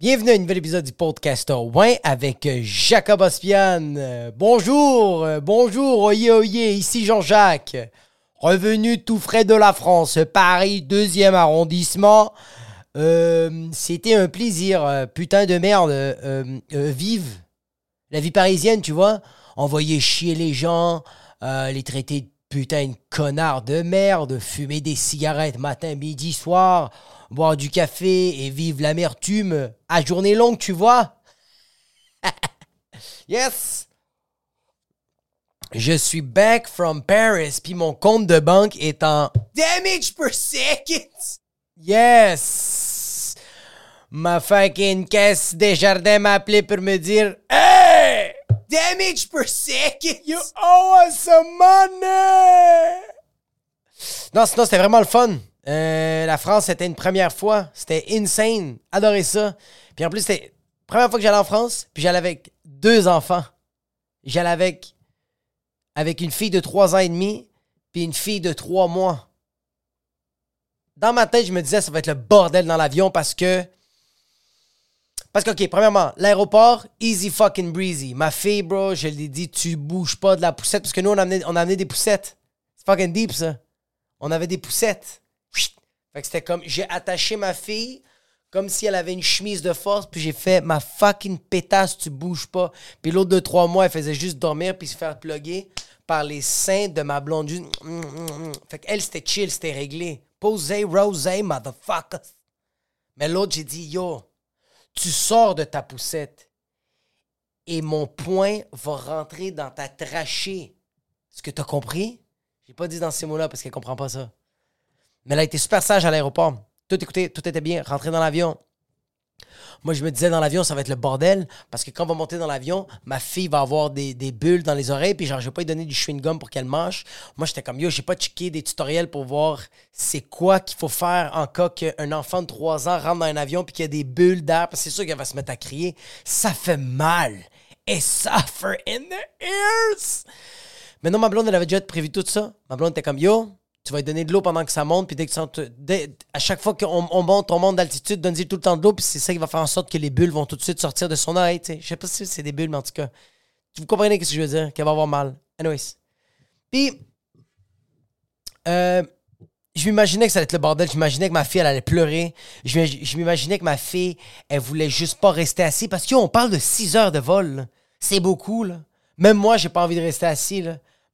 Bienvenue à un nouvel épisode du podcast Ouin avec euh, Jacob Ospian. Euh, bonjour, euh, bonjour, oye oye, ici Jean-Jacques. Revenu tout frais de la France, Paris, deuxième arrondissement. C'était un plaisir, putain de merde, vive la vie parisienne, tu vois. Envoyer chier les gens, les traiter de putain de connards de merde, fumer des cigarettes matin, midi, soir, boire du café et vivre l'amertume à journée longue, tu vois. yes! Je suis back from Paris, puis mon compte de banque est en damage per second. Yes! Ma fucking caisse des jardins m'a appelé pour me dire Hey! Damage per second! You owe us some money! Non, sinon, c'était vraiment le fun. Euh, la France, c'était une première fois. C'était insane. Adoré ça. Puis en plus, c'était la première fois que j'allais en France. Puis j'allais avec deux enfants. J'allais avec, avec une fille de trois ans et demi. Puis une fille de trois mois. Dans ma tête, je me disais, ça va être le bordel dans l'avion parce que. Parce que, OK, premièrement, l'aéroport, easy fucking breezy. Ma fille, bro, je l'ai dit, tu bouges pas de la poussette. Parce que nous, on a amené, on a amené des poussettes. C'est fucking deep, ça. On avait des poussettes. Fait que c'était comme, j'ai attaché ma fille comme si elle avait une chemise de force, puis j'ai fait ma fucking pétasse, tu bouges pas. Puis l'autre de trois mois, elle faisait juste dormir puis se faire plugger par les seins de ma blonde. Juste, mm, mm, mm. Fait qu'elle, c'était chill, c'était réglé. Posé, rosé, motherfucker. Mais l'autre, j'ai dit, yo, tu sors de ta poussette et mon poing va rentrer dans ta trachée. Est-ce que t'as compris? J'ai pas dit dans ces mots-là parce qu'elle comprend pas ça. Mais elle a été super sage à l'aéroport. Tout écouté, tout était bien. Rentrer dans l'avion. Moi, je me disais dans l'avion, ça va être le bordel parce que quand on va monter dans l'avion, ma fille va avoir des, des bulles dans les oreilles, puis genre, je vais pas lui donner du chewing-gum pour qu'elle mange. Moi, j'étais comme yo, j'ai pas checké des tutoriels pour voir c'est quoi qu'il faut faire en cas qu'un enfant de 3 ans rentre dans un avion puis qu'il y a des bulles d'air, parce que c'est sûr qu'elle va se mettre à crier. Ça fait mal. Et suffer in the ears. Mais non, ma blonde, elle avait déjà prévu tout ça. Ma blonde était comme yo, tu vas lui donner de l'eau pendant que ça monte, puis dès que dès- à chaque fois qu'on on monte, on monte d'altitude, donne-lui tout le temps de l'eau, puis c'est ça qui va faire en sorte que les bulles vont tout de suite sortir de son oreille. Je sais pas si c'est des bulles, mais en tout cas, vous comprenez ce que je veux dire, qu'elle va avoir mal. Anyways. Puis, euh, je m'imaginais que ça allait être le bordel. J'imaginais que ma fille, allait pleurer. Je m'im- je m'imaginais que ma fille, elle voulait juste pas rester assise. Parce qu'on parle de 6 heures de vol. C'est beaucoup, là. Même moi, j'ai pas envie de rester assis.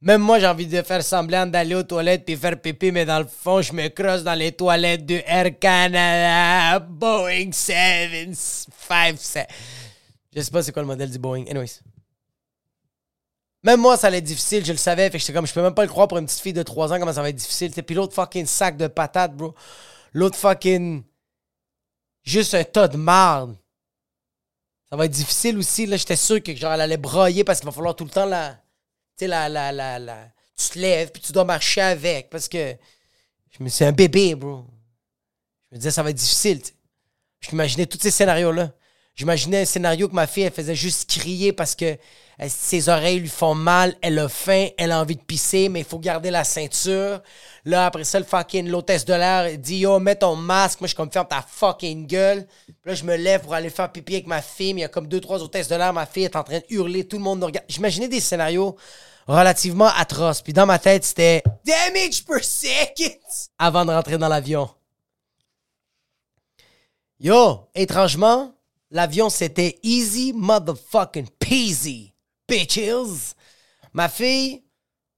Même moi, j'ai envie de faire semblant d'aller aux toilettes puis faire pipi, mais dans le fond, je me crosse dans les toilettes de Air Canada, Boeing 757. Je sais pas c'est quoi le modèle du Boeing. Anyways. Même moi, ça allait être difficile, je le savais. Fait que j'étais comme, je peux même pas le croire pour une petite fille de 3 ans, comment ça va être difficile. Puis l'autre fucking sac de patates, bro. L'autre fucking. Juste un tas de marde. Ça va être difficile aussi. Là, j'étais sûr que genre, elle allait broyer parce qu'il va falloir tout le temps la. Tu sais, la, la, la, la. Tu te lèves, puis tu dois marcher avec. Parce que. Je me c'est un bébé, bro. Je me disais, ça va être difficile, tu sais. Je m'imaginais tous ces scénarios-là. J'imaginais un scénario que ma fille, elle faisait juste crier parce que euh, ses oreilles lui font mal, elle a faim, elle a envie de pisser, mais il faut garder la ceinture. Là, après ça, le fucking l'hôtesse de l'air dit Yo, mets ton masque. Moi, je suis comme ferme ta fucking gueule. Là, je me lève pour aller faire pipi avec ma fille, mais il y a comme deux, trois hôtesses de l'air. Ma fille est en train de hurler, tout le monde regarde. J'imaginais des scénarios relativement atroces. Puis dans ma tête, c'était Damage per second avant de rentrer dans l'avion. Yo, étrangement, l'avion c'était easy motherfucking peasy, bitches. Ma fille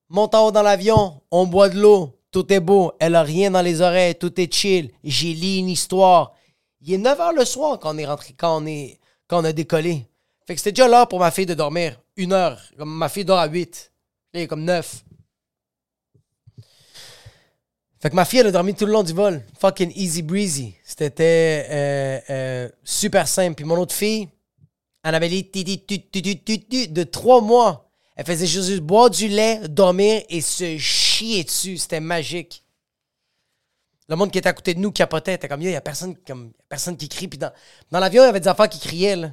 monte en haut dans l'avion, on boit de l'eau, tout est beau, elle a rien dans les oreilles, tout est chill. J'ai lu une histoire. Il est 9 h le soir quand on est rentré, quand on, est, quand on a décollé. Fait que c'était déjà l'heure pour ma fille de dormir. Une heure. Ma fille dort à 8. Là, il est comme 9. Fait que ma fille, elle a dormi tout le long du vol. Fucking easy breezy. C'était euh, euh, super simple. Puis mon autre fille, elle avait tu de trois mois. Elle faisait juste boire du lait, dormir et se chier dessus. C'était magique. Le monde qui était à côté de nous capotait. Était comme, il y a personne, comme, personne qui crie. Puis dans, dans l'avion, il y avait des enfants qui criaient. Là.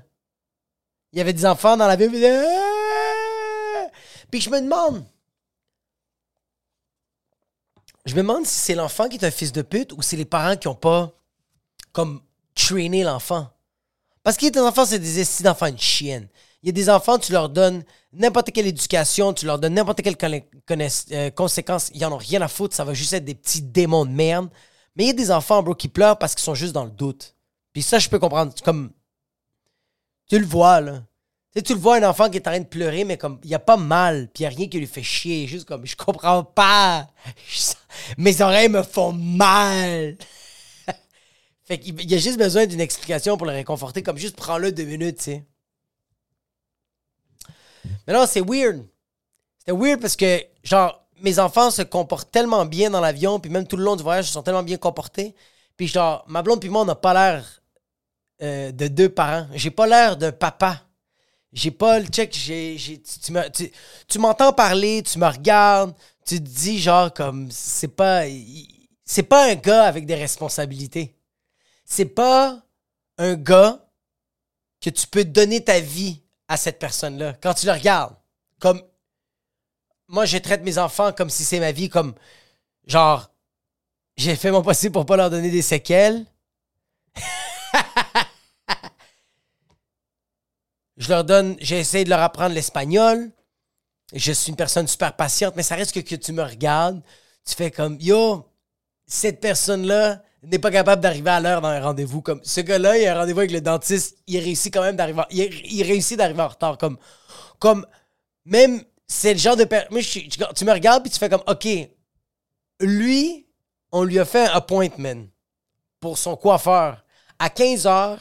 Il y avait des enfants dans l'avion. Ah! Puis je me demande, je me demande si c'est l'enfant qui est un fils de pute ou c'est les parents qui ont pas comme trainé l'enfant. Parce que des enfants, c'est des estis d'enfants, une chienne. Il y a des enfants, tu leur donnes n'importe quelle éducation, tu leur donnes n'importe quelle euh, conséquence, ils en ont rien à foutre, ça va juste être des petits démons de merde. Mais il y a des enfants, bro, qui pleurent parce qu'ils sont juste dans le doute. Puis ça, je peux comprendre. Comme. Tu le vois, là. Tu, sais, tu le vois, un enfant qui est en train de pleurer, mais comme, il n'y a pas mal, puis il n'y a rien qui lui fait chier. Juste comme, je comprends pas. Mes oreilles me font mal. fait qu'il y a juste besoin d'une explication pour le réconforter, comme juste prends-le deux minutes, tu sais. Mais non, c'est weird. C'était weird parce que, genre, mes enfants se comportent tellement bien dans l'avion, puis même tout le long du voyage, ils sont tellement bien comportés. Puis genre, ma blonde puis moi, on n'a pas l'air euh, de deux parents. J'ai pas l'air d'un papa. J'ai pas le check. J'ai, tu, m'entends parler, tu me regardes, tu te dis genre comme c'est pas c'est pas un gars avec des responsabilités. C'est pas un gars que tu peux donner ta vie à cette personne-là quand tu le regardes. Comme moi, je traite mes enfants comme si c'est ma vie, comme genre j'ai fait mon possible pour pas leur donner des séquelles. Je leur donne, j'ai essayé de leur apprendre l'espagnol. Je suis une personne super patiente, mais ça reste que, tu me regardes, tu fais comme Yo, cette personne-là n'est pas capable d'arriver à l'heure dans un rendez-vous. Comme ce gars-là, il a un rendez-vous avec le dentiste, il réussit quand même d'arriver, il, réussit d'arriver en retard. Comme, comme même, c'est le genre de personne. Tu me regardes puis tu fais comme Ok, lui, on lui a fait un appointment pour son coiffeur à 15h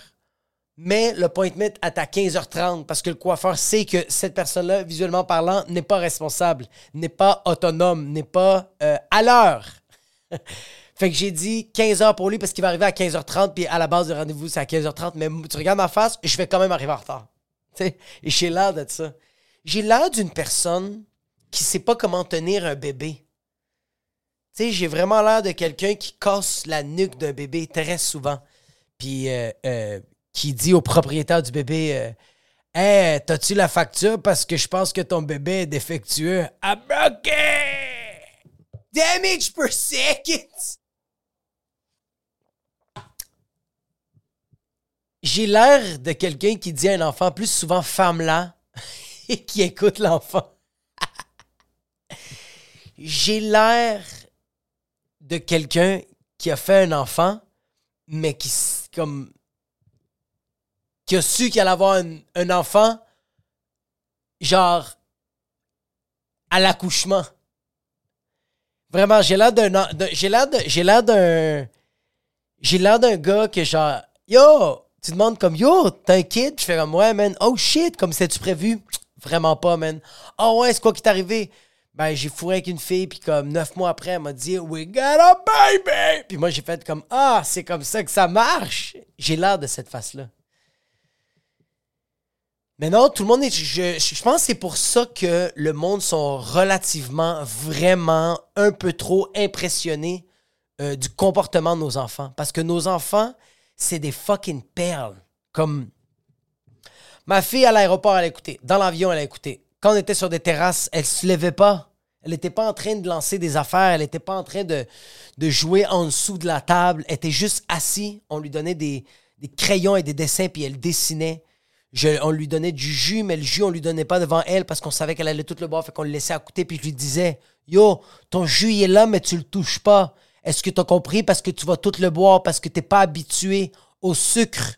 mais l'appointment est à 15h30 parce que le coiffeur sait que cette personne-là, visuellement parlant, n'est pas responsable, n'est pas autonome, n'est pas euh, à l'heure. fait que j'ai dit 15h pour lui parce qu'il va arriver à 15h30, puis à la base du rendez-vous, c'est à 15h30. Mais tu regardes ma face, je vais quand même arriver en retard. et j'ai l'air de ça. J'ai l'air d'une personne qui sait pas comment tenir un bébé. Tu sais, j'ai vraiment l'air de quelqu'un qui casse la nuque d'un bébé très souvent. Puis euh, euh, qui dit au propriétaire du bébé euh, t'as-tu la facture? Parce que je pense que ton bébé est défectueux? I'm Damage per second! J'ai l'air de quelqu'un qui dit à un enfant, plus souvent femme-là, et qui écoute l'enfant. J'ai l'air de quelqu'un qui a fait un enfant, mais qui, comme, qui a su qu'il allait avoir un, enfant, genre, à l'accouchement. Vraiment, j'ai l'air d'un. J'ai l'air J'ai l'air d'un. J'ai l'air d'un gars que genre. Yo! Tu demandes comme Yo, t'as un kid? Je fais comme Ouais, man. Oh shit, comme c'était-tu prévu? Vraiment pas, man. Oh ouais, c'est quoi qui t'est arrivé? Ben, j'ai fourré avec une fille, puis comme neuf mois après, elle m'a dit We got a baby! Puis moi, j'ai fait comme Ah, c'est comme ça que ça marche! J'ai l'air de cette face-là. Mais non, tout le monde est. Je, je pense que c'est pour ça que le monde sont relativement, vraiment un peu trop impressionnés euh, du comportement de nos enfants. Parce que nos enfants, c'est des fucking perles. Comme. Ma fille à l'aéroport, elle a écouté. Dans l'avion, elle a écouté. Quand on était sur des terrasses, elle se levait pas. Elle n'était pas en train de lancer des affaires. Elle n'était pas en train de, de, jouer en dessous de la table. Elle était juste assise. On lui donnait des, des crayons et des dessins, puis elle dessinait on lui donnait du jus, mais le jus, on lui donnait pas devant elle parce qu'on savait qu'elle allait tout le boire, fait qu'on le laissait à côté, puis je lui disais Yo, ton jus, est là, mais tu le touches pas. Est-ce que tu as compris? Parce que tu vas tout le boire, parce que tu n'es pas habitué au sucre.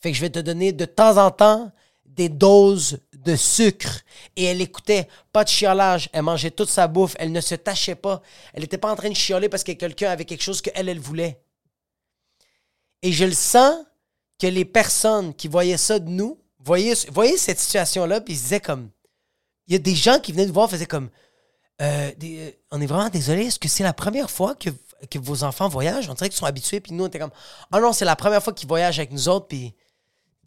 Fait que je vais te donner de temps en temps des doses de sucre. Et elle écoutait, pas de chiolage. Elle mangeait toute sa bouffe. Elle ne se tachait pas. Elle n'était pas en train de chioler parce que quelqu'un avait quelque chose qu'elle, elle voulait. Et je le sens que les personnes qui voyaient ça de nous, voyez, voyez cette situation-là, puis ils se disaient comme. Il y a des gens qui venaient nous voir, faisaient comme. Euh, euh, on est vraiment désolé, est-ce que c'est la première fois que, que, vos enfants voyagent? On dirait qu'ils sont habitués, puis nous, on était comme. Ah non, c'est la première fois qu'ils voyagent avec nous autres, puis.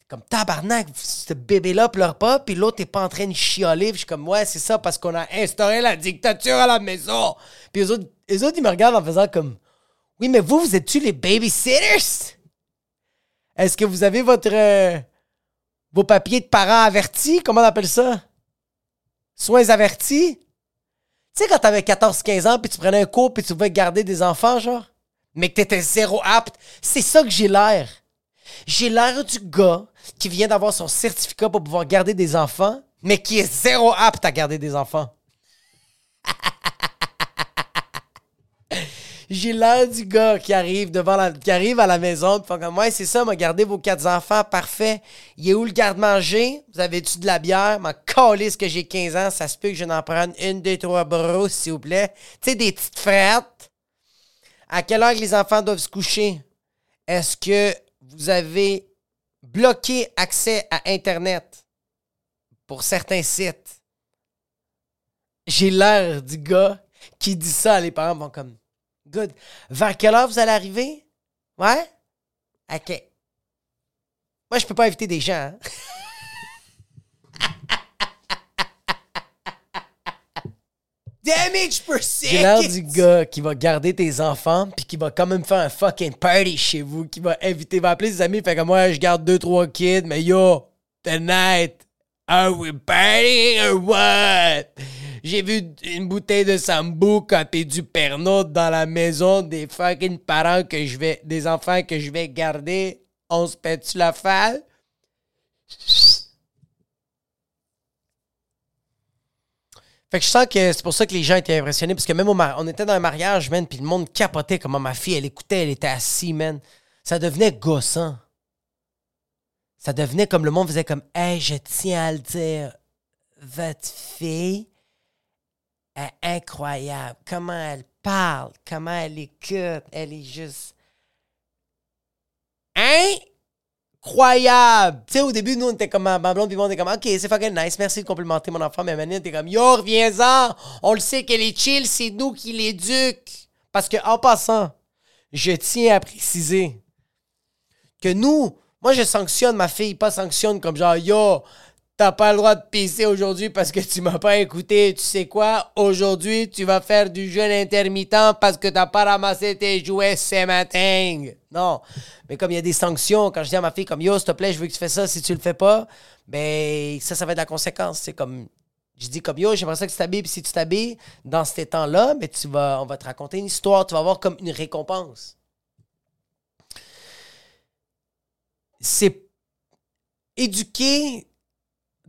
Comme tabarnak, ce bébé-là pleure pas, puis l'autre n'est pas en train de chialer. Puis je suis comme, ouais, c'est ça, parce qu'on a instauré la dictature à la maison. Puis les autres, les autres, ils me regardent en faisant comme, oui, mais vous, vous êtes-tu les babysitters? Est-ce que vous avez votre. Euh, vos papiers de parents avertis, comment on appelle ça? Soins avertis? Tu sais, quand t'avais 14-15 ans, puis tu prenais un cours, puis tu pouvais garder des enfants, genre? Mais que t'étais zéro apte. C'est ça que j'ai l'air. J'ai l'air du gars qui vient d'avoir son certificat pour pouvoir garder des enfants, mais qui est zéro apte à garder des enfants. J'ai l'air du gars qui arrive devant la, qui arrive à la maison, puis comme ouais, c'est ça, m'a gardé vos quatre enfants, parfait. Il est où le garde-manger? Vous avez-tu de la bière? M'a ce que j'ai 15 ans, ça se peut que je n'en prenne une, deux, trois brosses, s'il vous plaît. Tu sais, des petites frettes. À quelle heure les enfants doivent se coucher? Est-ce que vous avez bloqué accès à Internet pour certains sites? J'ai l'air du gars qui dit ça, les parents vont comme Good. Vers quelle heure vous allez arriver? Ouais? OK. Moi, je peux pas inviter des gens. Hein? Damage per second! J'ai l'air du gars qui va garder tes enfants puis qui va quand même faire un fucking party chez vous, qui va inviter, va appeler ses amis, fait que moi, je garde deux, trois kids, mais yo, tonight, are we partying or what? J'ai vu une bouteille de Sambuca et du Pernod dans la maison des fucking parents que je vais, des enfants que je vais garder. On se pète la falle? Fait que je sens que c'est pour ça que les gens étaient impressionnés, parce que même au on était dans un mariage, man, puis le monde capotait comment ma fille, elle écoutait, elle était assise, man. Ça devenait gossant. Ça devenait comme le monde faisait comme, hey, je tiens à le dire, votre fille est incroyable. Comment elle parle, comment elle écoute, elle est juste incroyable. Tu sais, au début, nous, on était comme, ma blonde, puis on était comme, OK, c'est fucking nice, merci de complimenter mon enfant, mais maintenant, t'es comme, yo, reviens-en. On le sait qu'elle est chill, c'est nous qui l'éduquent. Parce que, en passant, je tiens à préciser que nous, moi, je sanctionne ma fille, pas sanctionne comme genre, yo, T'as pas le droit de pisser aujourd'hui parce que tu m'as pas écouté. Tu sais quoi? Aujourd'hui, tu vas faire du jeûne intermittent parce que t'as pas ramassé tes jouets ce matin. Non. Mais comme il y a des sanctions, quand je dis à ma fille comme yo, s'il te plaît, je veux que tu fasses ça, si tu le fais pas, ben ça, ça va être la conséquence. C'est comme. Je dis comme yo, j'aimerais ça que tu t'habilles, puis si tu t'habilles dans ces temps-là, mais ben, tu vas, on va te raconter une histoire, tu vas avoir comme une récompense. C'est éduquer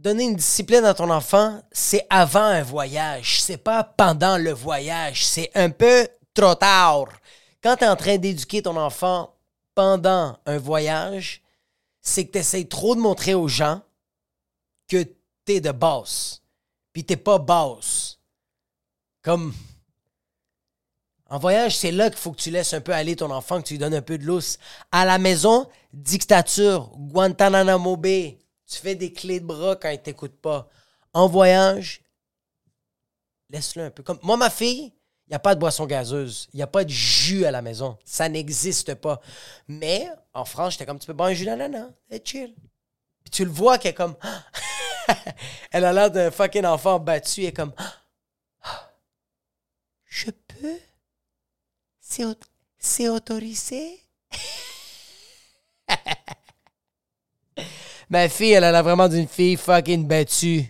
donner une discipline à ton enfant, c'est avant un voyage, c'est pas pendant le voyage, c'est un peu trop tard. Quand tu es en train d'éduquer ton enfant pendant un voyage, c'est que tu essaies trop de montrer aux gens que tu es de boss. Puis t'es pas boss. Comme en voyage, c'est là qu'il faut que tu laisses un peu aller ton enfant, que tu lui donnes un peu de lousse. À la maison, dictature, Guantanamo Bay, tu fais des clés de bras quand il t'écoute pas. En voyage, laisse-le un peu. Comme moi, ma fille, il n'y a pas de boisson gazeuse. Il n'y a pas de jus à la maison. Ça n'existe pas. Mais en France, j'étais comme, tu peux boire un jus d'ananas. C'est chill. Tu le vois qu'elle est comme. elle a l'air d'un fucking enfant battu. Elle est comme. Je peux? C'est autorisé? Ma fille, elle a vraiment d'une fille fucking battue.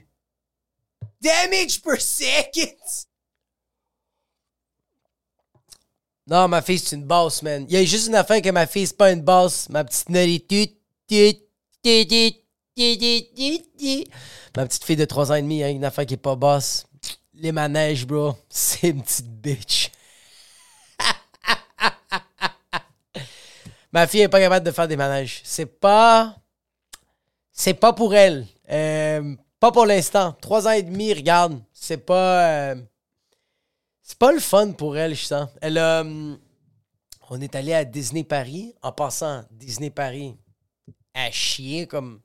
Damage per second! Non, ma fille, c'est une boss, man. Il y a juste une affaire que ma fille, c'est pas une boss. Ma petite nutty. Ma petite fille de 3 ans et demi, a une affaire qui est pas boss. Les manèges, bro. C'est une petite bitch. ma fille est pas capable de faire des manèges. C'est pas c'est pas pour elle. Euh, pas pour l'instant. Trois ans et demi, regarde. C'est pas. Euh, c'est pas le fun pour elle, je sens. Elle euh, on est allé à Disney Paris. En passant, Disney Paris à chier comme.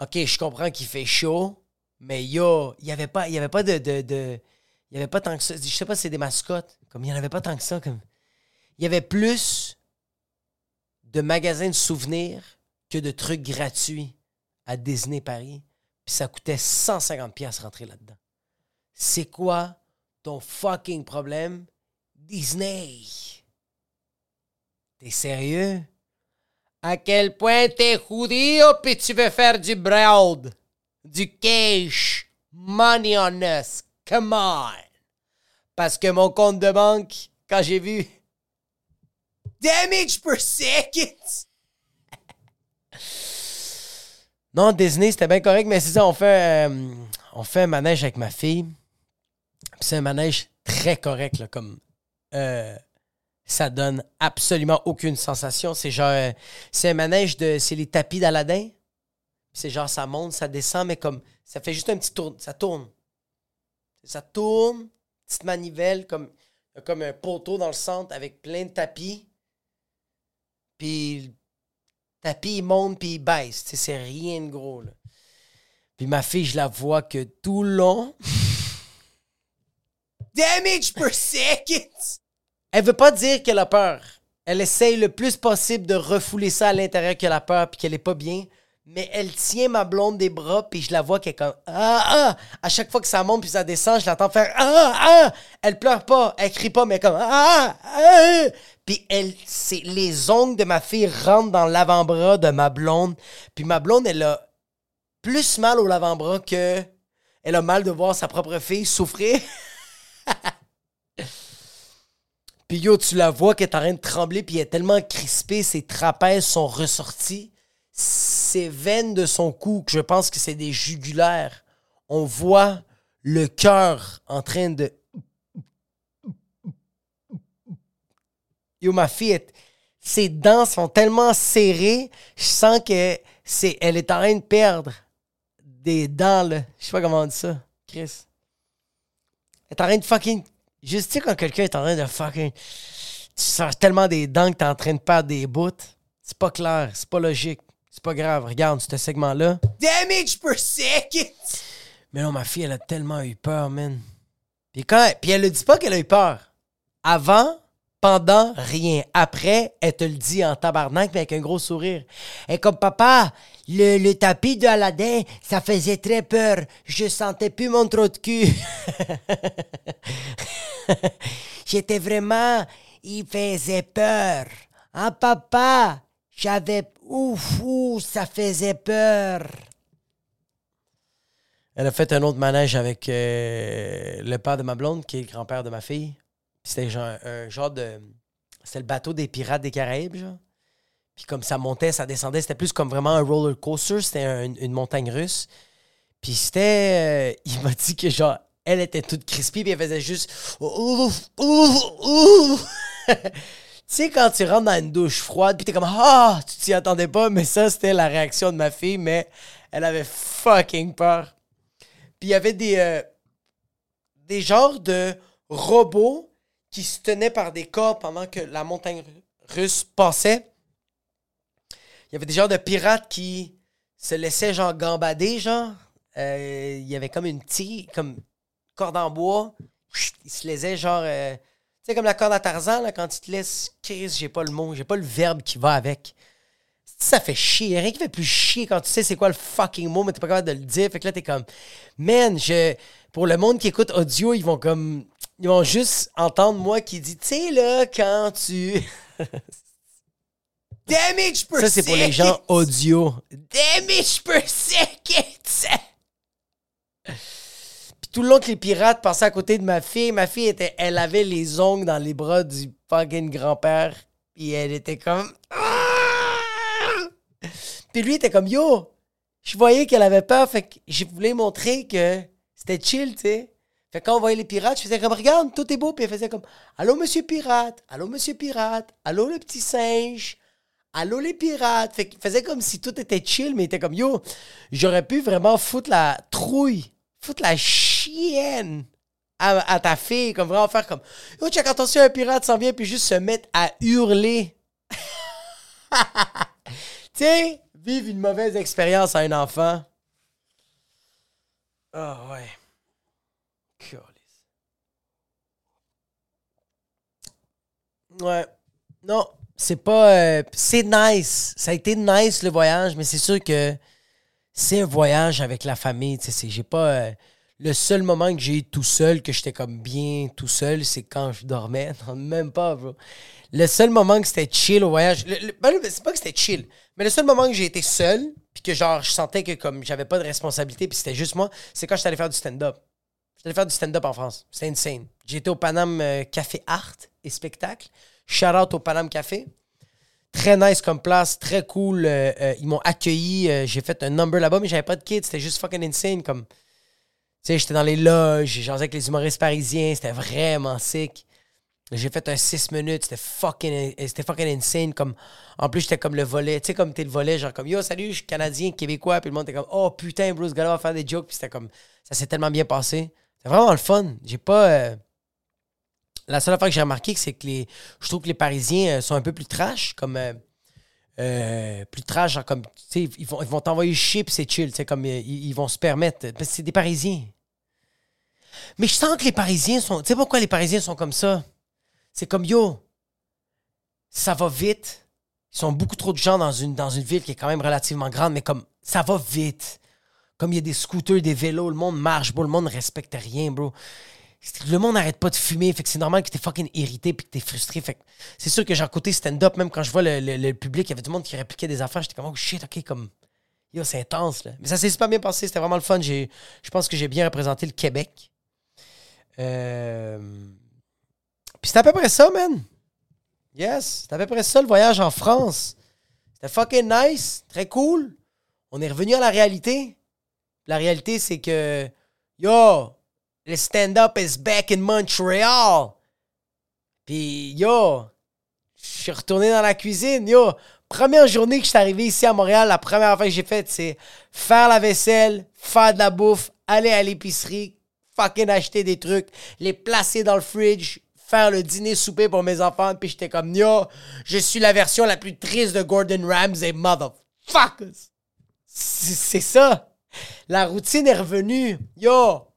Ok, je comprends qu'il fait chaud, mais yo, il y avait pas, y avait pas de, de, il y avait pas tant que ça. Je sais pas si c'est des mascottes. Comme il y en avait pas tant que ça. Comme il y avait plus de magasins de souvenirs que de trucs gratuits à Disney Paris. Puis ça coûtait 150 pièces rentrer là-dedans. C'est quoi ton fucking problème, Disney? T'es sérieux? À quel point t'es judío puis tu veux faire du broad? Du cash? Money on us? Come on! Parce que mon compte de banque, quand j'ai vu Damage per second! Non, Disney, c'était bien correct, mais c'est ça, on fait, euh, un manège avec ma fille. C'est un manège très correct, là, comme euh, ça donne absolument aucune sensation. C'est genre, euh, c'est un manège de, c'est les tapis d'Aladin. C'est genre, ça monte, ça descend, mais comme, ça fait juste un petit tour, ça tourne. Ça tourne, petite manivelle, comme, comme un poteau dans le centre avec plein de tapis. Puis tapis, il monte, puis il baisse. C'est rien de gros, là. Puis ma fille, je la vois que tout le long, Damage per second! elle veut pas dire qu'elle a peur. Elle essaye le plus possible de refouler ça à l'intérieur qu'elle a peur, puis qu'elle est pas bien. Mais elle tient ma blonde des bras, puis je la vois qu'elle est comme ah ah. À chaque fois que ça monte puis ça descend, je l'entends faire ah ah. Elle pleure pas, elle crie pas, mais comme ah ah. Puis elle, c'est les ongles de ma fille rentrent dans l'avant-bras de ma blonde. Puis ma blonde, elle a plus mal au l'avant-bras que elle a mal de voir sa propre fille souffrir. Puis yo, tu la vois qu'elle est en train de trembler, puis elle est tellement crispée, ses trapèzes sont ressortis. Ses veines de son cou, que je pense que c'est des jugulaires, on voit le cœur en train de. Yo, ma fille, ses dents sont tellement serrées, je sens que c'est, elle est en train de perdre des dents, là. Je sais pas comment on dit ça, Chris. Elle est en train de fucking. Juste, sais, quand quelqu'un est en train de fucking. Tu sors tellement des dents que t'es en train de perdre des bouts. C'est pas clair, c'est pas logique. C'est pas grave. Regarde, ce segment-là. Damage per second! Mais non, ma fille, elle a tellement eu peur, man. Puis, quand elle, puis elle le dit pas qu'elle a eu peur. Avant, pendant, rien. Après, elle te le dit en tabarnak, mais avec un gros sourire. Et comme papa, le, le tapis de Aladdin, ça faisait très peur. Je sentais plus mon trou de cul. J'étais vraiment. Il faisait peur. Hein, papa? J'avais. Ouf, ouf, ça faisait peur. Elle a fait un autre manège avec euh, le père de ma blonde, qui est le grand-père de ma fille. C'était genre, un genre de. C'était le bateau des pirates des Caraïbes, genre. Puis comme ça montait, ça descendait, c'était plus comme vraiment un roller coaster, c'était un- une montagne russe. Puis c'était. euh, il m'a dit que genre, elle était toute crispée, puis elle faisait juste. Ouf, ouf, ouf. tu sais, quand tu rentres dans une douche froide, puis t'es comme Ah, tu t'y attendais pas, mais ça, c'était la réaction de ma fille, mais elle avait fucking peur. Puis il y avait des, euh, des genres de robots qui se tenaient par des corps pendant que la montagne ru- russe passait. Il y avait des genres de pirates qui se laissaient genre gambader, genre. Euh, il y avait comme une petite, comme corde en bois. Ils se laissaient genre... euh, sais, comme la corde à Tarzan, là, quand tu te laisses... Chris, j'ai pas le mot, j'ai pas le verbe qui va avec. Ça fait chier. Rien qui fait plus chier quand tu sais c'est quoi le fucking mot, mais t'es pas capable de le dire. Fait que là, t'es comme, man, je. Pour le monde qui écoute audio, ils vont comme. Ils vont juste entendre moi qui dit, tu sais, là, quand tu. Damage per Ça, c'est pour les gens audio. Damage per second! Tout le long que les pirates passaient à côté de ma fille, ma fille, était, elle avait les ongles dans les bras du fucking grand-père. Puis elle était comme. Ah! Puis lui était comme Yo! Je voyais qu'elle avait peur, fait que je voulais montrer que c'était chill, tu sais. Fait que quand on voyait les pirates, je faisais comme Regarde, tout est beau. Puis elle faisait comme Allô, monsieur pirate! Allô, monsieur pirate! Allô, le petit singe! Allô les pirates! Fait qu'il faisait comme si tout était chill, mais il était comme yo, j'aurais pu vraiment foutre la trouille, foutre la chienne à, ta fille, comme vraiment faire comme yo, check attention, un pirate s'en vient, puis juste se mettre à hurler. tu sais, vivre une mauvaise expérience à un enfant. Ah ouais. Câlisse. Ouais. Non, c'est pas. euh, c'est nice. Ça a été nice le voyage, mais c'est sûr que c'est un voyage avec la famille. Tu sais, j'ai pas. euh, le seul moment que j'ai eu tout seul, que j'étais comme bien tout seul, c'est quand je dormais. Non, même pas, bro. Le seul moment que c'était chill au voyage. ben, c'est pas que c'était chill, mais le seul moment que j'ai été seul, puis que genre, je sentais que comme j'avais pas de responsabilité, puis c'était juste moi, c'est quand j'étais allé faire du stand-up. J'étais allé faire du stand-up en France. C'était insane. J'étais au Paname euh, Café Art et Spectacle. Shout out au Paname Café. Très nice comme place, très cool. euh, euh, ils m'ont accueilli. j'ai fait un number là-bas, mais j'avais pas de kids. C'était juste fucking insane. Comme, sais, j'étais dans les loges, j'ai avec les humoristes parisiens. C'était vraiment sick. J'ai fait un 6 minutes, c'était fucking, c'était fucking insane. Comme, en plus, j'étais comme le volet. Tu sais, comme t'es le volet, genre comme Yo, salut, je suis Canadien, Québécois. Puis le monde était comme Oh putain, bro, ce gars-là va faire des jokes. Puis c'était comme, ça s'est tellement bien passé. C'était vraiment le fun. J'ai pas. euh, La seule affaire que j'ai remarqué, c'est que les. Je trouve que les Parisiens euh, sont un peu plus trash, comme. euh, euh, plus trash, comme. Tu sais, ils vont t'envoyer chier, c'est chill. Tu sais, comme. Ils, ils vont se permettre. Parce que c'est des Parisiens. Mais je sens que les Parisiens sont. Tu sais pourquoi les Parisiens sont comme ça? C'est comme yo, ça va vite. Ils sont beaucoup trop de gens dans une, dans une ville qui est quand même relativement grande, mais comme ça va vite. Comme il y a des scooters, des vélos, le monde marche, bro, le monde ne respecte rien, bro. Le monde n'arrête pas de fumer, fait que c'est normal que t'es fucking irrité puis que t'es frustré. Fait que c'est sûr que genre côté stand-up, même quand je vois le, public, il y avait du monde qui répliquait des affaires, j'étais comme oh shit, ok, comme yo, c'est intense là. Mais ça s'est super bien passé, c'était vraiment le fun. J'ai, je pense que j'ai bien représenté le Québec. Euh... Puis c'est à peu près ça, man. Yes, c'est à peu près ça le voyage en France. C'était fucking nice, très cool. On est revenu à la réalité. La réalité, c'est que, yo, le stand-up is back in Montreal. Puis, yo, je suis retourné dans la cuisine, yo. Première journée que je suis arrivé ici à Montréal, la première affaire que j'ai faite, c'est faire la vaisselle, faire de la bouffe, aller à l'épicerie, fucking acheter des trucs, les placer dans le fridge, faire le dîner souper pour mes enfants, puis j'étais comme, yo, je suis la version la plus triste de Gordon Ramsay, motherfuckers. C'est c'est ça. La routine est revenue. Yo,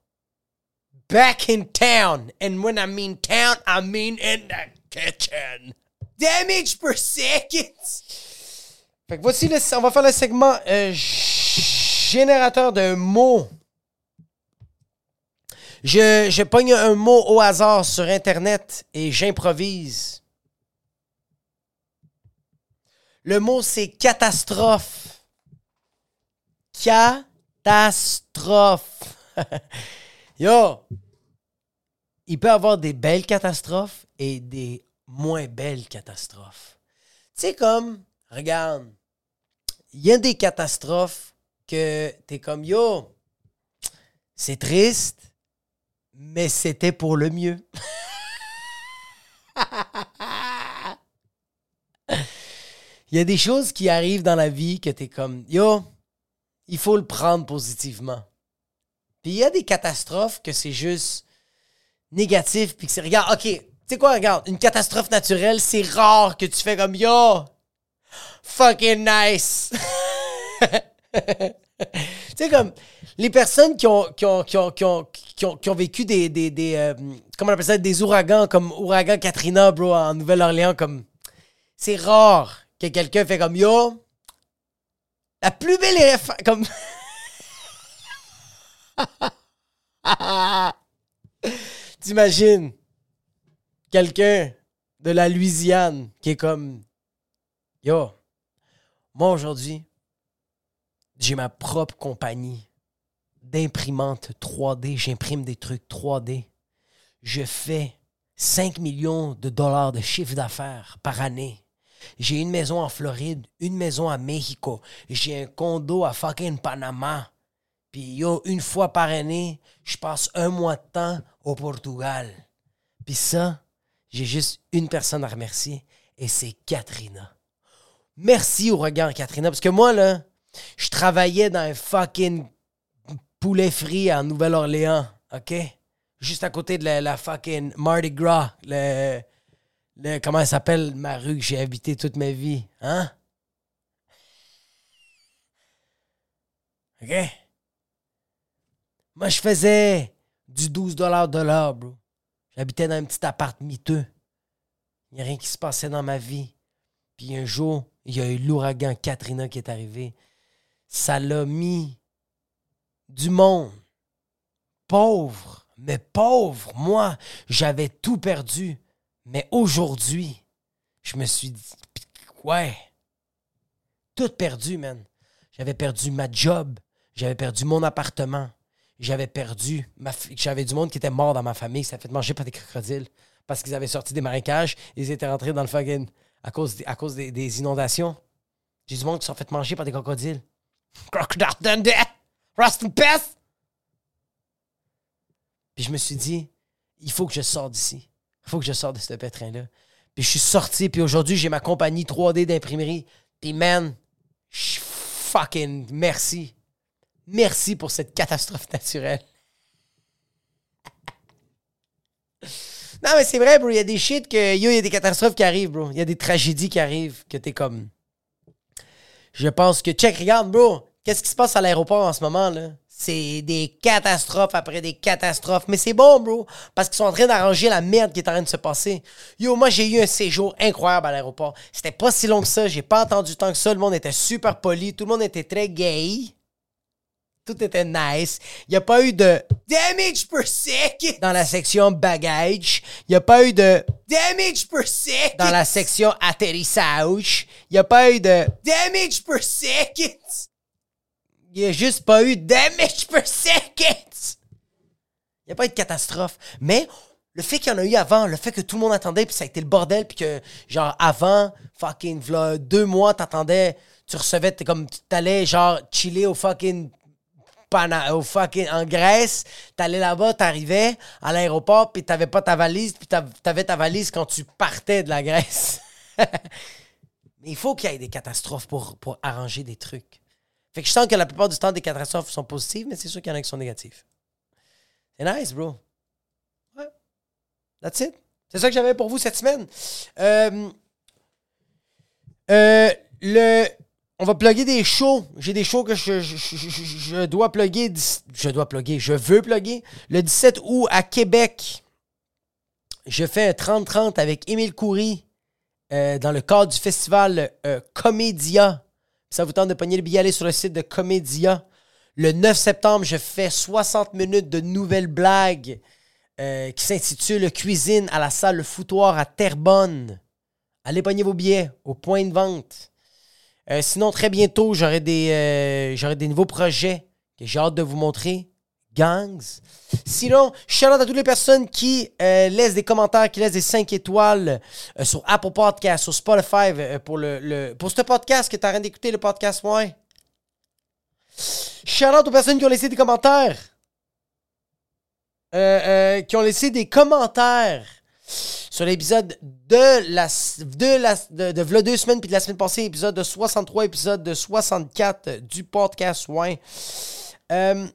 back in town. And when I mean town, I mean in the kitchen. Damage per second. Fait que voici, le, on va faire le segment euh, générateur de mots. Je, je pogne un mot au hasard sur Internet et j'improvise. Le mot, c'est catastrophe. Catastrophe. Yo! Il peut avoir des belles catastrophes et des moins belles catastrophes. Tu sais, comme, regarde, il y a des catastrophes que t'es comme, yo, c'est triste, mais c'était pour le mieux. Il y a des choses qui arrivent dans la vie que t'es comme, yo, il faut le prendre positivement. Puis il y a des catastrophes que c'est juste négatif, puis que c'est, regarde, ok, tu sais quoi, regarde, une catastrophe naturelle, c'est rare que tu fais comme, yo, fucking nice. tu sais, comme, les personnes qui ont, qui ont, qui ont, qui ont, qui ont, vécu des, des, des euh, comment on appelle ça, des ouragans, comme ouragan Katrina, bro, en Nouvelle-Orléans, comme, c'est rare que quelqu'un fait comme, yo, la plus belle éléphant, comme... T'imagines quelqu'un de la Louisiane qui est comme Yo, moi aujourd'hui, j'ai ma propre compagnie d'imprimante 3D. J'imprime des trucs 3D. Je fais 5 millions de dollars de chiffre d'affaires par année. J'ai une maison en Floride, une maison à Mexico. J'ai un condo à fucking Panama. Puis yo, une fois par année, je passe un mois de temps au Portugal. Puis ça, j'ai juste une personne à remercier et c'est Katrina. Merci au regard Katrina parce que moi là, je travaillais dans un fucking poulet frit en Nouvelle-Orléans, OK? Juste à côté de la, la fucking Mardi Gras, le, le comment elle s'appelle ma rue que j'ai habité toute ma vie, hein? OK? Moi, je faisais du 12 de l'heure, bro. J'habitais dans un petit appart miteux. Il n'y a rien qui se passait dans ma vie. Puis un jour, il y a eu l'ouragan Katrina qui est arrivé. Ça l'a mis du monde. Pauvre, mais pauvre. Moi, j'avais tout perdu. Mais aujourd'hui, je me suis dit, ouais, tout perdu, man. J'avais perdu ma job. J'avais perdu mon appartement j'avais perdu. J'avais du monde qui était mort dans ma famille, s'est fait manger par des crocodiles parce qu'ils avaient sorti des marécages. Ils étaient rentrés dans le fucking à cause, à cause des, inondations. J'ai du monde qui se sont fait manger par des crocodiles. Crocodile Dundee! Rust Pest! Puis je me suis dit, il faut que je sorte d'ici. Il faut que je sorte de ce pétrin-là. Puis je suis sorti, puis aujourd'hui, j'ai ma compagnie 3D d'imprimerie. Puis man, fucking merci. Merci pour cette catastrophe naturelle. non, mais c'est vrai, bro. Il y a des shit que. Yo, il y a des catastrophes qui arrivent, bro. Il y a des tragédies qui arrivent que t'es comme. Je pense que. Check, regarde, bro. Qu'est-ce qui se passe à l'aéroport en ce moment, là? C'est des catastrophes après des catastrophes. Mais c'est bon, bro. Parce qu'ils sont en train d'arranger la merde qui est en train de se passer. Yo, moi, j'ai eu un séjour incroyable à l'aéroport. C'était pas si long que ça. J'ai pas entendu tant que ça. Le monde était super poli. Tout le monde était très gay. Tout était nice. Il a pas eu de Damage per second. dans la section bagage. Il a pas eu de Damage per second. dans la section atterrissage. Il a pas eu de Damage per second. Il a juste pas eu damage per second. Il a pas eu de catastrophe. Mais le fait qu'il y en a eu avant, le fait que tout le monde attendait, puis ça a été le bordel, puis que, genre, avant, fucking, v'là deux mois, t'attendais, tu recevais, t'es comme, t'allais, genre, chiller au fucking. Au fucking, en Grèce, t'allais là-bas, t'arrivais à l'aéroport, puis t'avais pas ta valise, puis t'av- t'avais ta valise quand tu partais de la Grèce. Il faut qu'il y ait des catastrophes pour, pour arranger des trucs. Fait que je sens que la plupart du temps, des catastrophes sont positives, mais c'est sûr qu'il y en a qui sont négatives. C'est nice, bro. Ouais. That's it. C'est ça que j'avais pour vous cette semaine. Euh, euh, le, on va plugger des shows. J'ai des shows que je, dois plugger. Je dois plugger. Je veux plugger. Le 17 août à Québec, je fais un 30-30 avec Émile Coury euh, dans le cadre du festival euh, Comédia. Ça vous tente de pogner le billet, allez sur le site de Comédia. Le 9 septembre, je fais 60 minutes de nouvelles blagues euh, qui s'intitule Cuisine à la salle Le Foutoir à Terrebonne. Allez pogner vos billets au point de vente. Euh, sinon, très bientôt, j'aurai des, euh, j'aurai des nouveaux projets que j'ai hâte de vous montrer. Gangs. Sinon, shout out à toutes les personnes qui euh, laissent des commentaires, qui laissent des 5 étoiles sur Apple Podcast, sur Spotify pour le, le- ce podcast que tu as train d'écouter, le podcast, ouais. Shout out aux personnes qui ont laissé des commentaires. Qui ont laissé des commentaires sur l'épisode de la de la de, deux semaines puis de la semaine passée, épisode de 63, épisode de 64 euh, du podcast ouais. Euh,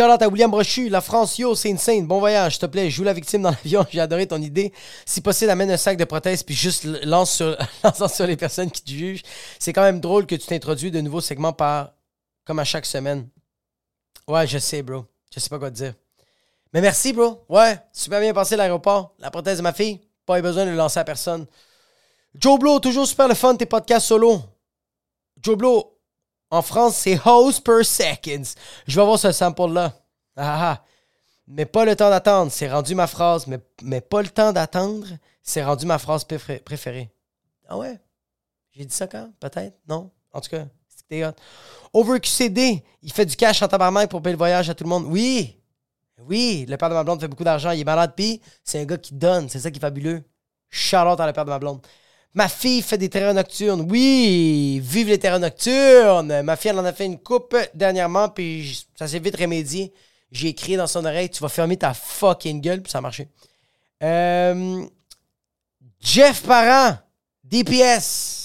out à William Brochu, la France, yo, c'est insane. Bon voyage, s'il te plaît, joue la victime dans l'avion. J'ai adoré ton idée. Si possible, amène un sac de prothèses puis juste lance sur, lance sur les personnes qui te jugent. C'est quand même drôle que tu t'introduis de nouveaux segments par, comme à chaque semaine. Ouais, je sais, bro. Je sais pas quoi te dire. Mais merci, bro. Ouais, super bien passé l'aéroport. La prothèse de ma fille, pas eu besoin de le lancer à personne. Joe Blow, toujours super le fun, tes podcasts solo. Joe Blow, en France, c'est host per seconds. Je vais avoir ce sample-là. Ah, ah. Mais pas le temps d'attendre. C'est rendu ma phrase. Mais, mais pas le temps d'attendre. C'est rendu ma phrase préfé- préférée. Ah ouais? J'ai dit ça quand? Peut-être? Non? En tout cas, c'était hot. OverQCD, il fait du cash en tabarnak pour payer le voyage à tout le monde. Oui! Oui, le père de ma blonde fait beaucoup d'argent. Il est malade, puis c'est un gars qui donne. C'est ça qui est fabuleux. Out à le père de ma blonde. Ma fille fait des terrains nocturnes. Oui, vive les terrains nocturnes. Ma fille, elle en a fait une coupe dernièrement, puis ça s'est vite remédié. J'ai écrit dans son oreille, tu vas fermer ta fucking gueule, puis ça a marché. Euh, Jeff Parent, DPS.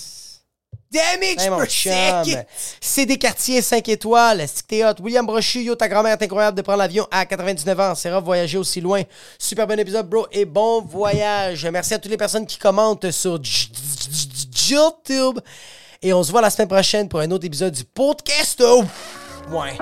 Hey, per chum. second. C'est des quartiers 5 étoiles. T'es hot? William Brochu, yo, ta grand-mère est incroyable de prendre l'avion à 99 ans. C'est rare voyager aussi loin. Super bon épisode, bro. Et bon voyage. Merci à toutes les personnes qui commentent sur YouTube. Et on se voit la semaine prochaine pour un autre épisode du podcast. Ouais.